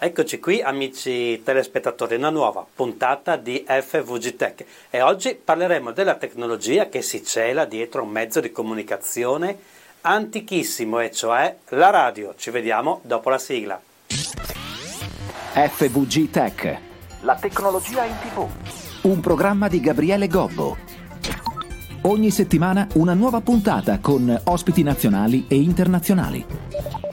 Eccoci qui amici telespettatori, una nuova puntata di FVG Tech e oggi parleremo della tecnologia che si cela dietro un mezzo di comunicazione antichissimo e cioè la radio. Ci vediamo dopo la sigla. FVG Tech. La tecnologia in tv. Un programma di Gabriele Gobbo. Ogni settimana una nuova puntata con ospiti nazionali e internazionali.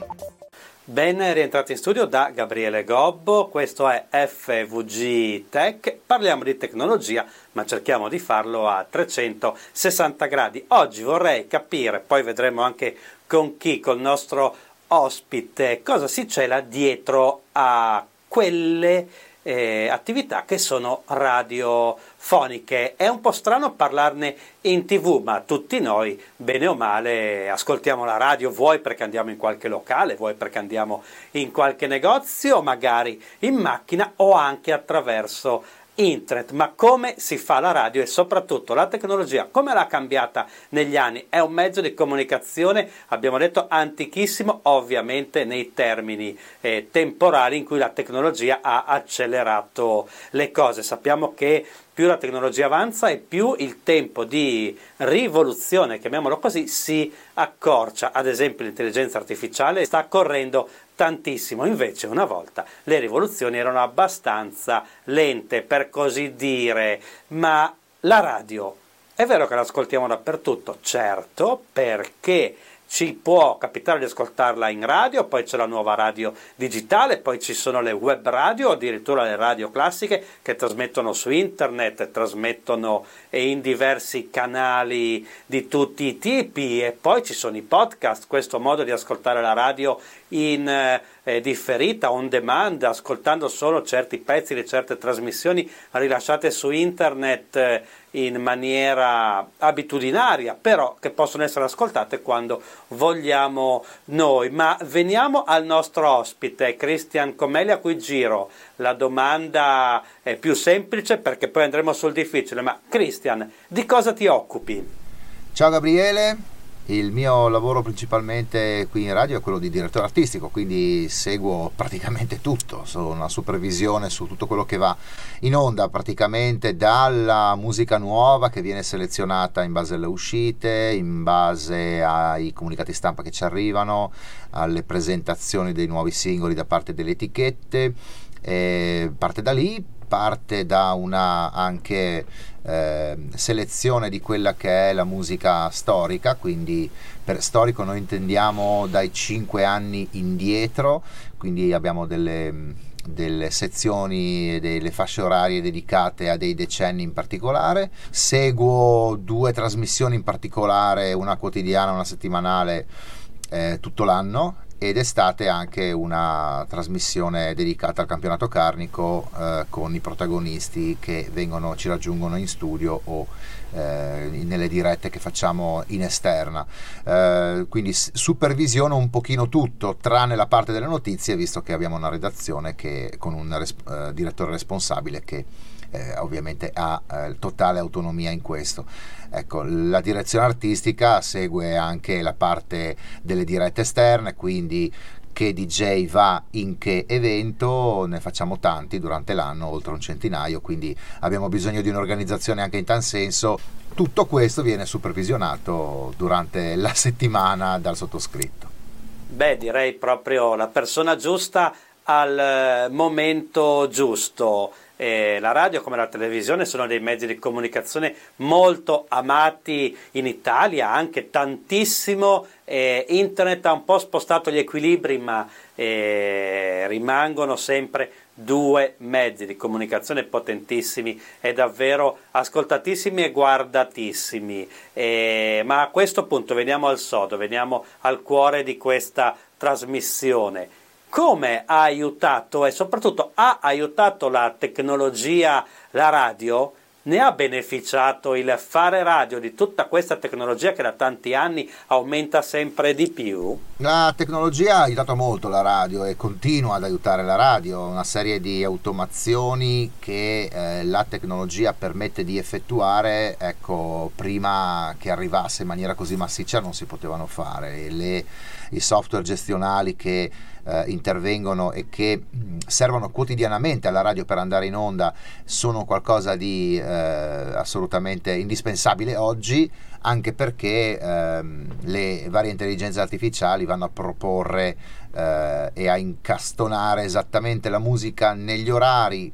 Ben rientrati in studio da Gabriele Gobbo, questo è FVG Tech, parliamo di tecnologia ma cerchiamo di farlo a 360 gradi. Oggi vorrei capire, poi vedremo anche con chi, col nostro ospite, cosa si cela dietro a quelle eh, attività che sono radiofoniche. È un po' strano parlarne in tv, ma tutti noi, bene o male, ascoltiamo la radio, vuoi perché andiamo in qualche locale, vuoi perché andiamo in qualche negozio, magari in macchina o anche attraverso internet, ma come si fa la radio e soprattutto la tecnologia, come l'ha cambiata negli anni? È un mezzo di comunicazione, abbiamo detto, antichissimo, ovviamente nei termini eh, temporali in cui la tecnologia ha accelerato le cose. Sappiamo che più la tecnologia avanza e più il tempo di rivoluzione, chiamiamolo così, si accorcia. Ad esempio l'intelligenza artificiale sta correndo tantissimo, invece una volta le rivoluzioni erano abbastanza lente, per così dire, ma la radio è vero che l'ascoltiamo dappertutto, certo, perché ci può capitare di ascoltarla in radio, poi c'è la nuova radio digitale, poi ci sono le web radio, addirittura le radio classiche che trasmettono su internet, trasmettono in diversi canali di tutti i tipi e poi ci sono i podcast, questo modo di ascoltare la radio in eh, differita, on demand, ascoltando solo certi pezzi di certe trasmissioni rilasciate su internet eh, in maniera abitudinaria, però che possono essere ascoltate quando vogliamo noi. Ma veniamo al nostro ospite, Cristian Comelli, a cui giro la domanda è più semplice perché poi andremo sul difficile. Ma Cristian, di cosa ti occupi? Ciao Gabriele, il mio lavoro principalmente qui in radio è quello di direttore artistico, quindi seguo praticamente tutto, sono una supervisione su tutto quello che va in onda, praticamente dalla musica nuova che viene selezionata in base alle uscite, in base ai comunicati stampa che ci arrivano, alle presentazioni dei nuovi singoli da parte delle etichette, parte da lì, parte da una anche eh, selezione di quella che è la musica storica, quindi per storico noi intendiamo dai 5 anni indietro, quindi abbiamo delle delle sezioni e delle fasce orarie dedicate a dei decenni in particolare. Seguo due trasmissioni in particolare, una quotidiana e una settimanale eh, tutto l'anno ed estate anche una trasmissione dedicata al campionato carnico eh, con i protagonisti che vengono, ci raggiungono in studio o eh, nelle dirette che facciamo in esterna. Eh, quindi supervisiono un pochino tutto, tranne la parte delle notizie, visto che abbiamo una redazione che, con un res- eh, direttore responsabile che eh, ovviamente ha eh, totale autonomia in questo. Ecco, la direzione artistica segue anche la parte delle dirette esterne, quindi che DJ va in che evento, ne facciamo tanti durante l'anno, oltre un centinaio, quindi abbiamo bisogno di un'organizzazione anche in tal senso. Tutto questo viene supervisionato durante la settimana dal sottoscritto. Beh, direi proprio la persona giusta al eh, momento giusto. Eh, la radio come la televisione sono dei mezzi di comunicazione molto amati in Italia, anche tantissimo. Eh, internet ha un po' spostato gli equilibri, ma eh, rimangono sempre due mezzi di comunicazione potentissimi e davvero ascoltatissimi e guardatissimi. Eh, ma a questo punto veniamo al sodo, veniamo al cuore di questa trasmissione come ha aiutato e soprattutto ha aiutato la tecnologia, la radio, ne ha beneficiato il fare radio di tutta questa tecnologia che da tanti anni aumenta sempre di più? La tecnologia ha aiutato molto la radio e continua ad aiutare la radio, una serie di automazioni che eh, la tecnologia permette di effettuare, ecco, prima che arrivasse in maniera così massiccia non si potevano fare. Le, I software gestionali che eh, intervengono e che mh, servono quotidianamente alla radio per andare in onda sono qualcosa di eh, assolutamente indispensabile oggi, anche perché ehm, le varie intelligenze artificiali vanno a proporre eh, e a incastonare esattamente la musica negli orari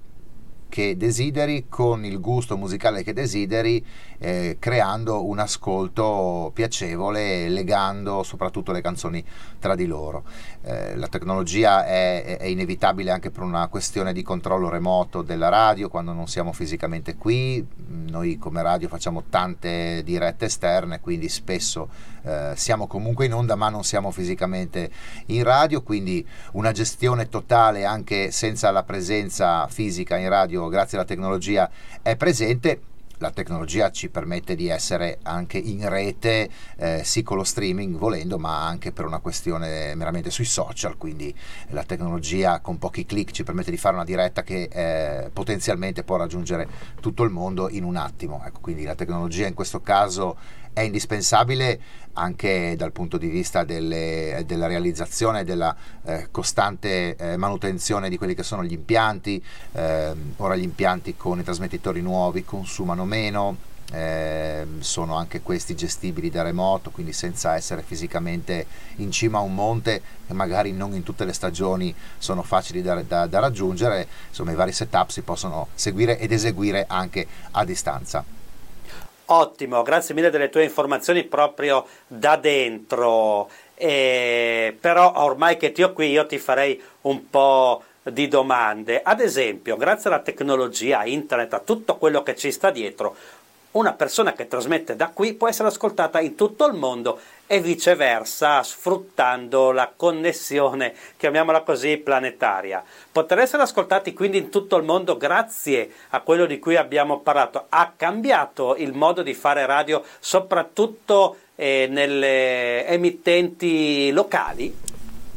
che desideri, con il gusto musicale che desideri, eh, creando un ascolto piacevole, legando soprattutto le canzoni tra di loro. Eh, la tecnologia è, è, inevitabile anche per una questione di controllo remoto della radio quando non siamo fisicamente qui. Noi come radio facciamo tante dirette esterne, quindi spesso eh, siamo comunque in onda ma non siamo fisicamente in radio, quindi una gestione totale anche senza la presenza fisica in radio grazie alla tecnologia è presente la tecnologia ci permette di essere anche in rete, eh, sì con lo streaming volendo, ma anche per una questione meramente sui social, quindi la tecnologia con pochi clic ci permette di fare una diretta che eh, potenzialmente può raggiungere tutto il mondo in un attimo. Ecco, quindi la tecnologia in questo caso è indispensabile anche dal punto di vista delle, della realizzazione e della eh, costante eh, manutenzione di quelli che sono gli impianti. Eh, ora gli impianti con i trasmettitori nuovi consumano meno, eh, sono anche questi gestibili da remoto, quindi senza essere fisicamente in cima a un monte che magari non in tutte le stagioni sono facili da, da, da raggiungere, insomma i vari setup si possono seguire ed eseguire anche a distanza. Ottimo, grazie mille delle tue informazioni proprio da dentro. Eh, però ormai che ti ho qui io ti farei un po' di domande. Ad esempio, grazie alla tecnologia, a internet, a tutto quello che ci sta dietro, una persona che trasmette da qui può essere ascoltata in tutto il mondo e viceversa, sfruttando la connessione, chiamiamola così, planetaria. Poter essere ascoltati quindi in tutto il mondo grazie a quello di cui abbiamo parlato. Ha cambiato il modo di fare radio, soprattutto eh, nelle emittenti locali?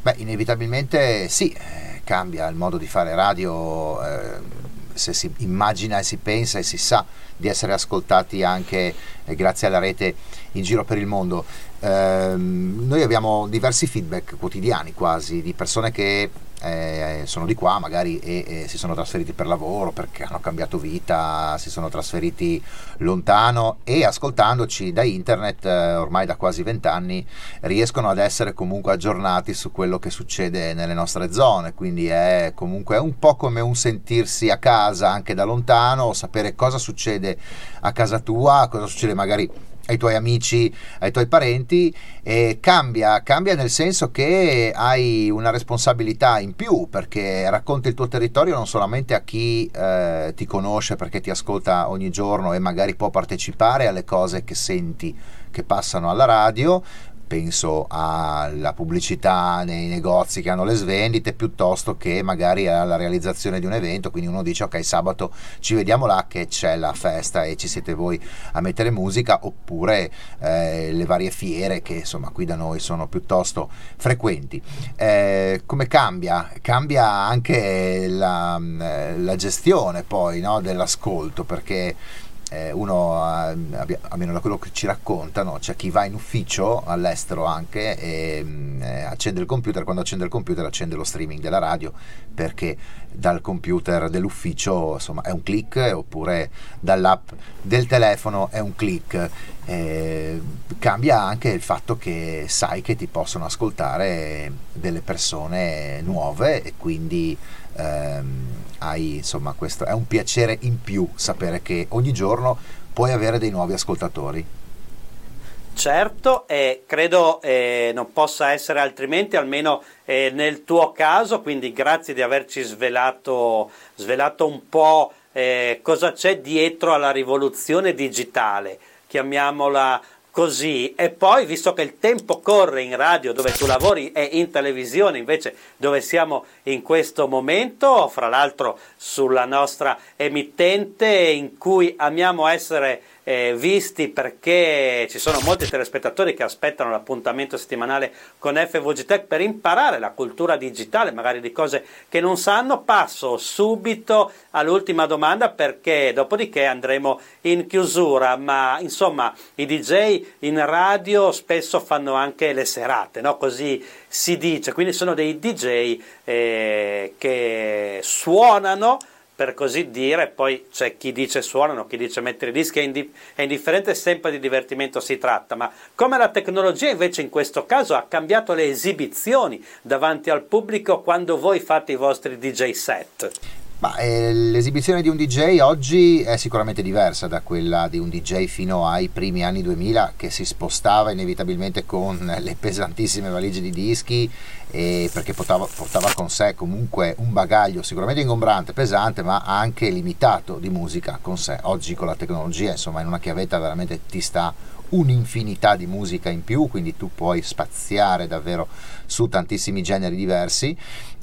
Beh, inevitabilmente sì, eh, cambia il modo di fare radio. Eh se si immagina e si pensa e si sa di essere ascoltati anche eh, grazie alla rete in giro per il mondo. Eh, noi abbiamo diversi feedback quotidiani quasi di persone che eh, sono di qua magari e, e, si sono trasferiti per lavoro perché hanno cambiato vita, si sono trasferiti lontano e ascoltandoci da internet eh, ormai da quasi vent'anni riescono ad essere comunque aggiornati su quello che succede nelle nostre zone, quindi è comunque un po' come un sentirsi a casa anche da lontano, sapere cosa succede a casa tua, cosa succede magari ai tuoi amici, ai tuoi parenti, e cambia, cambia nel senso che hai una responsabilità in più perché racconti il tuo territorio non solamente a chi eh, ti conosce perché ti ascolta ogni giorno e magari può partecipare alle cose che senti che passano alla radio, penso alla pubblicità nei negozi che hanno le svendite piuttosto che magari alla realizzazione di un evento. Quindi uno dice ok sabato ci vediamo là che c'è la festa e ci siete voi a mettere musica. Oppure eh, le varie fiere che insomma qui da noi sono piuttosto frequenti. Eh, come cambia? cambia anche la, la gestione poi no, dell'ascolto perché eh, uno, almeno da quello che ci raccontano, c'è chi va in ufficio all'estero anche e mm, eh, accende il computer, quando accende il computer accende lo streaming della radio perché dal computer dell'ufficio insomma è un click oppure dall'app del telefono è un click. Eh, cambia anche il fatto che sai che ti possono ascoltare delle persone nuove e quindi ehm, hai, insomma, questo è un piacere in più sapere che ogni giorno puoi avere dei nuovi ascoltatori. Certo, e credo eh, non possa essere altrimenti, almeno eh, nel tuo caso, quindi grazie di averci svelato, svelato un po' eh, cosa c'è dietro alla rivoluzione digitale, chiamiamola così. E poi visto che il tempo corre in radio dove tu lavori e in televisione invece dove siamo in questo momento fra l'altro sulla nostra emittente in cui amiamo essere eh, visti perché ci sono molti telespettatori che aspettano l'appuntamento settimanale con FVG Tech per imparare la cultura digitale, magari di cose che non sanno. Passo subito all'ultima domanda perché dopodiché andremo in chiusura, ma insomma i DJ in radio spesso fanno anche le serate, no? così si dice, quindi sono dei DJ eh, che suonano per così dire, poi c'è chi dice suonano, chi dice mettere i dischi, è, indi- è, indifferente, sempre di divertimento si tratta, ma come la tecnologia invece in questo caso ha cambiato le esibizioni davanti al pubblico quando voi fate i vostri DJ set? Ma, eh, l'esibizione di un DJ oggi è sicuramente diversa da quella di un DJ fino ai primi anni 2000 che si spostava inevitabilmente con le pesantissime valigie di dischi eh, perché portava, portava, con sé comunque un bagaglio sicuramente ingombrante, pesante ma anche limitato di musica con sé. Oggi con la tecnologia insomma in una chiavetta veramente ti sta un'infinità di musica in più, quindi tu puoi spaziare davvero su tantissimi generi diversi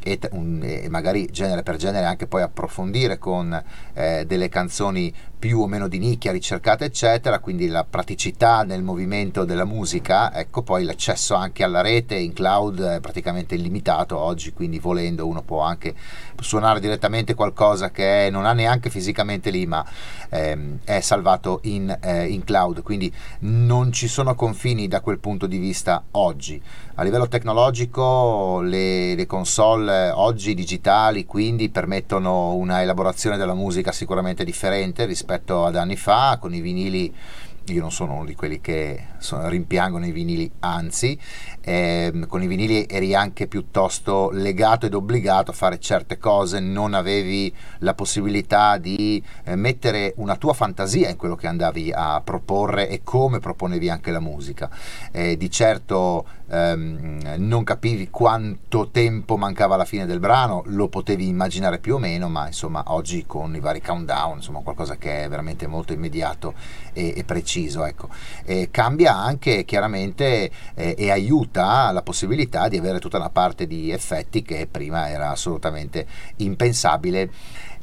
e, un, e magari genere per genere anche poi approfondire con eh, delle canzoni più o meno di nicchia ricercate eccetera. Quindi la praticità nel movimento della musica ecco poi l'accesso anche alla rete in cloud è praticamente illimitato oggi quindi volendo uno può anche suonare direttamente qualcosa che non ha neanche fisicamente lì ma ehm, è salvato in, eh, in cloud. Quindi non ci sono confini da quel punto di vista oggi a livello tecnologico le, le console oggi digitali quindi permettono una elaborazione della musica sicuramente differente rispetto ad anni fa, con i vinili io non sono uno di quelli che sono, rimpiangono i vinili, anzi, eh, con i vinili eri anche piuttosto legato ed obbligato a fare certe cose, non avevi la possibilità di eh, mettere una tua fantasia in quello che andavi a proporre e come proponevi anche la musica. Eh, di certo ehm, non capivi quanto tempo mancava alla fine del brano, lo potevi immaginare più o meno, ma insomma oggi con i vari countdown, insomma qualcosa che è veramente molto immediato e, e preciso, ecco. E cambia anche chiaramente eh, e aiuta la possibilità di avere tutta una parte di effetti che prima era assolutamente impensabile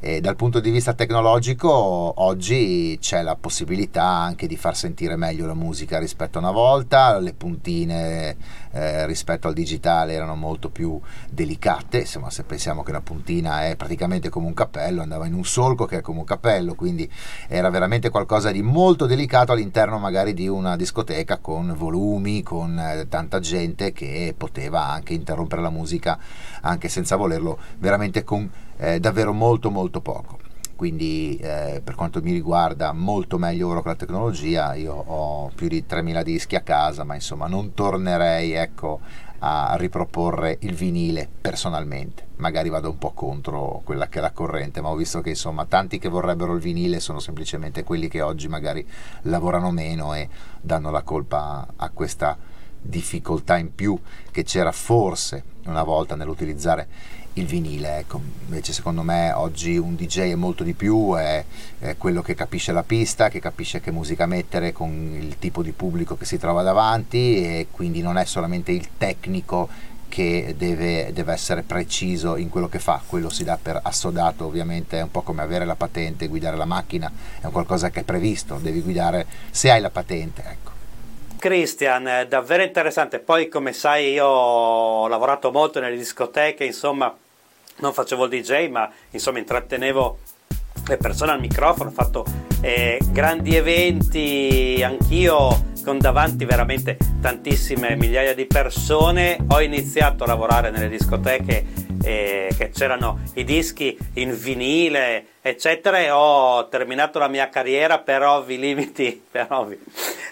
e dal punto di vista tecnologico oggi c'è la possibilità anche di far sentire meglio la musica rispetto a una volta, le puntine eh, rispetto al digitale erano molto più delicate, insomma se pensiamo che una puntina è praticamente come un cappello, andava in un solco che è come un cappello, quindi era veramente qualcosa di molto delicato all'interno magari di una discoteca con volumi, con eh, tanta gente che poteva anche interrompere la musica anche senza volerlo, veramente con eh, davvero molto molto poco. Quindi eh, per quanto mi riguarda molto meglio ora con la tecnologia. Io ho più di 3000 dischi a casa ma insomma non tornerei ecco, a riproporre il vinile personalmente. Magari vado un po' contro quella che è la corrente ma ho visto che insomma tanti che vorrebbero il vinile sono semplicemente quelli che oggi magari lavorano meno e danno la colpa a questa difficoltà in più che c'era forse una volta nell'utilizzare il vinile. Ecco. Invece secondo me oggi un DJ è molto di più, è, è, quello che capisce la pista, che capisce che musica mettere con il tipo di pubblico che si trova davanti e quindi non è solamente il tecnico che deve, deve, essere preciso in quello che fa, quello si dà per assodato ovviamente, è un po' come avere la patente, guidare la macchina, è un qualcosa che è previsto, devi guidare se hai la patente. Ecco. Christian, davvero interessante. Poi, come sai, io ho lavorato molto nelle discoteche, insomma, non facevo il DJ, ma insomma, intrattenevo le persone al microfono, ho fatto eh, grandi eventi, anch'io con davanti veramente tantissime migliaia di persone. Ho iniziato a lavorare nelle discoteche eh, che c'erano i dischi in vinile, eccetera, e ho terminato la mia carriera per ovvi limiti, per ovvi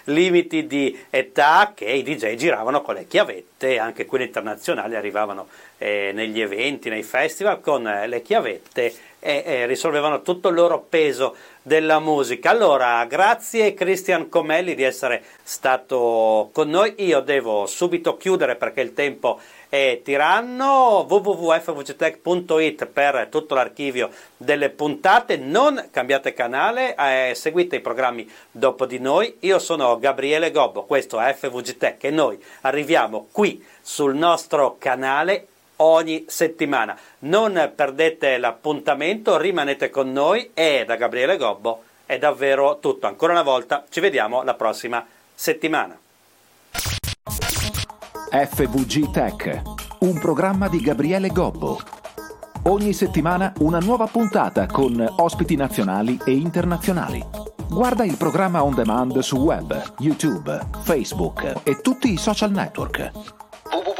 limiti di età che i DJ giravano con le chiavette, anche quelli internazionali arrivavano eh, negli eventi, nei festival con eh, le chiavette e, e risolvevano tutto il loro peso della musica. Allora, grazie Cristian Comelli di essere stato con noi. Io devo subito chiudere perché il tempo è tiranno. www.fvgtech.it per tutto l'archivio delle puntate. Non cambiate canale, eh, seguite i programmi dopo di noi. Io sono Gabriele Gobbo, questo è FVG Tech e noi arriviamo qui sul nostro canale ogni settimana. Non perdete l'appuntamento, rimanete con noi e da Gabriele Gobbo è davvero tutto. Ancora una volta ci vediamo la prossima settimana. FVG Tech, un programma di Gabriele Gobbo. Ogni settimana una nuova puntata con ospiti nazionali e internazionali. Guarda il programma on demand su web, YouTube, Facebook e tutti i social network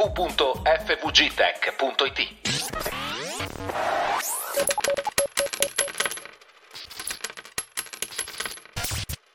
www.fvgtech.it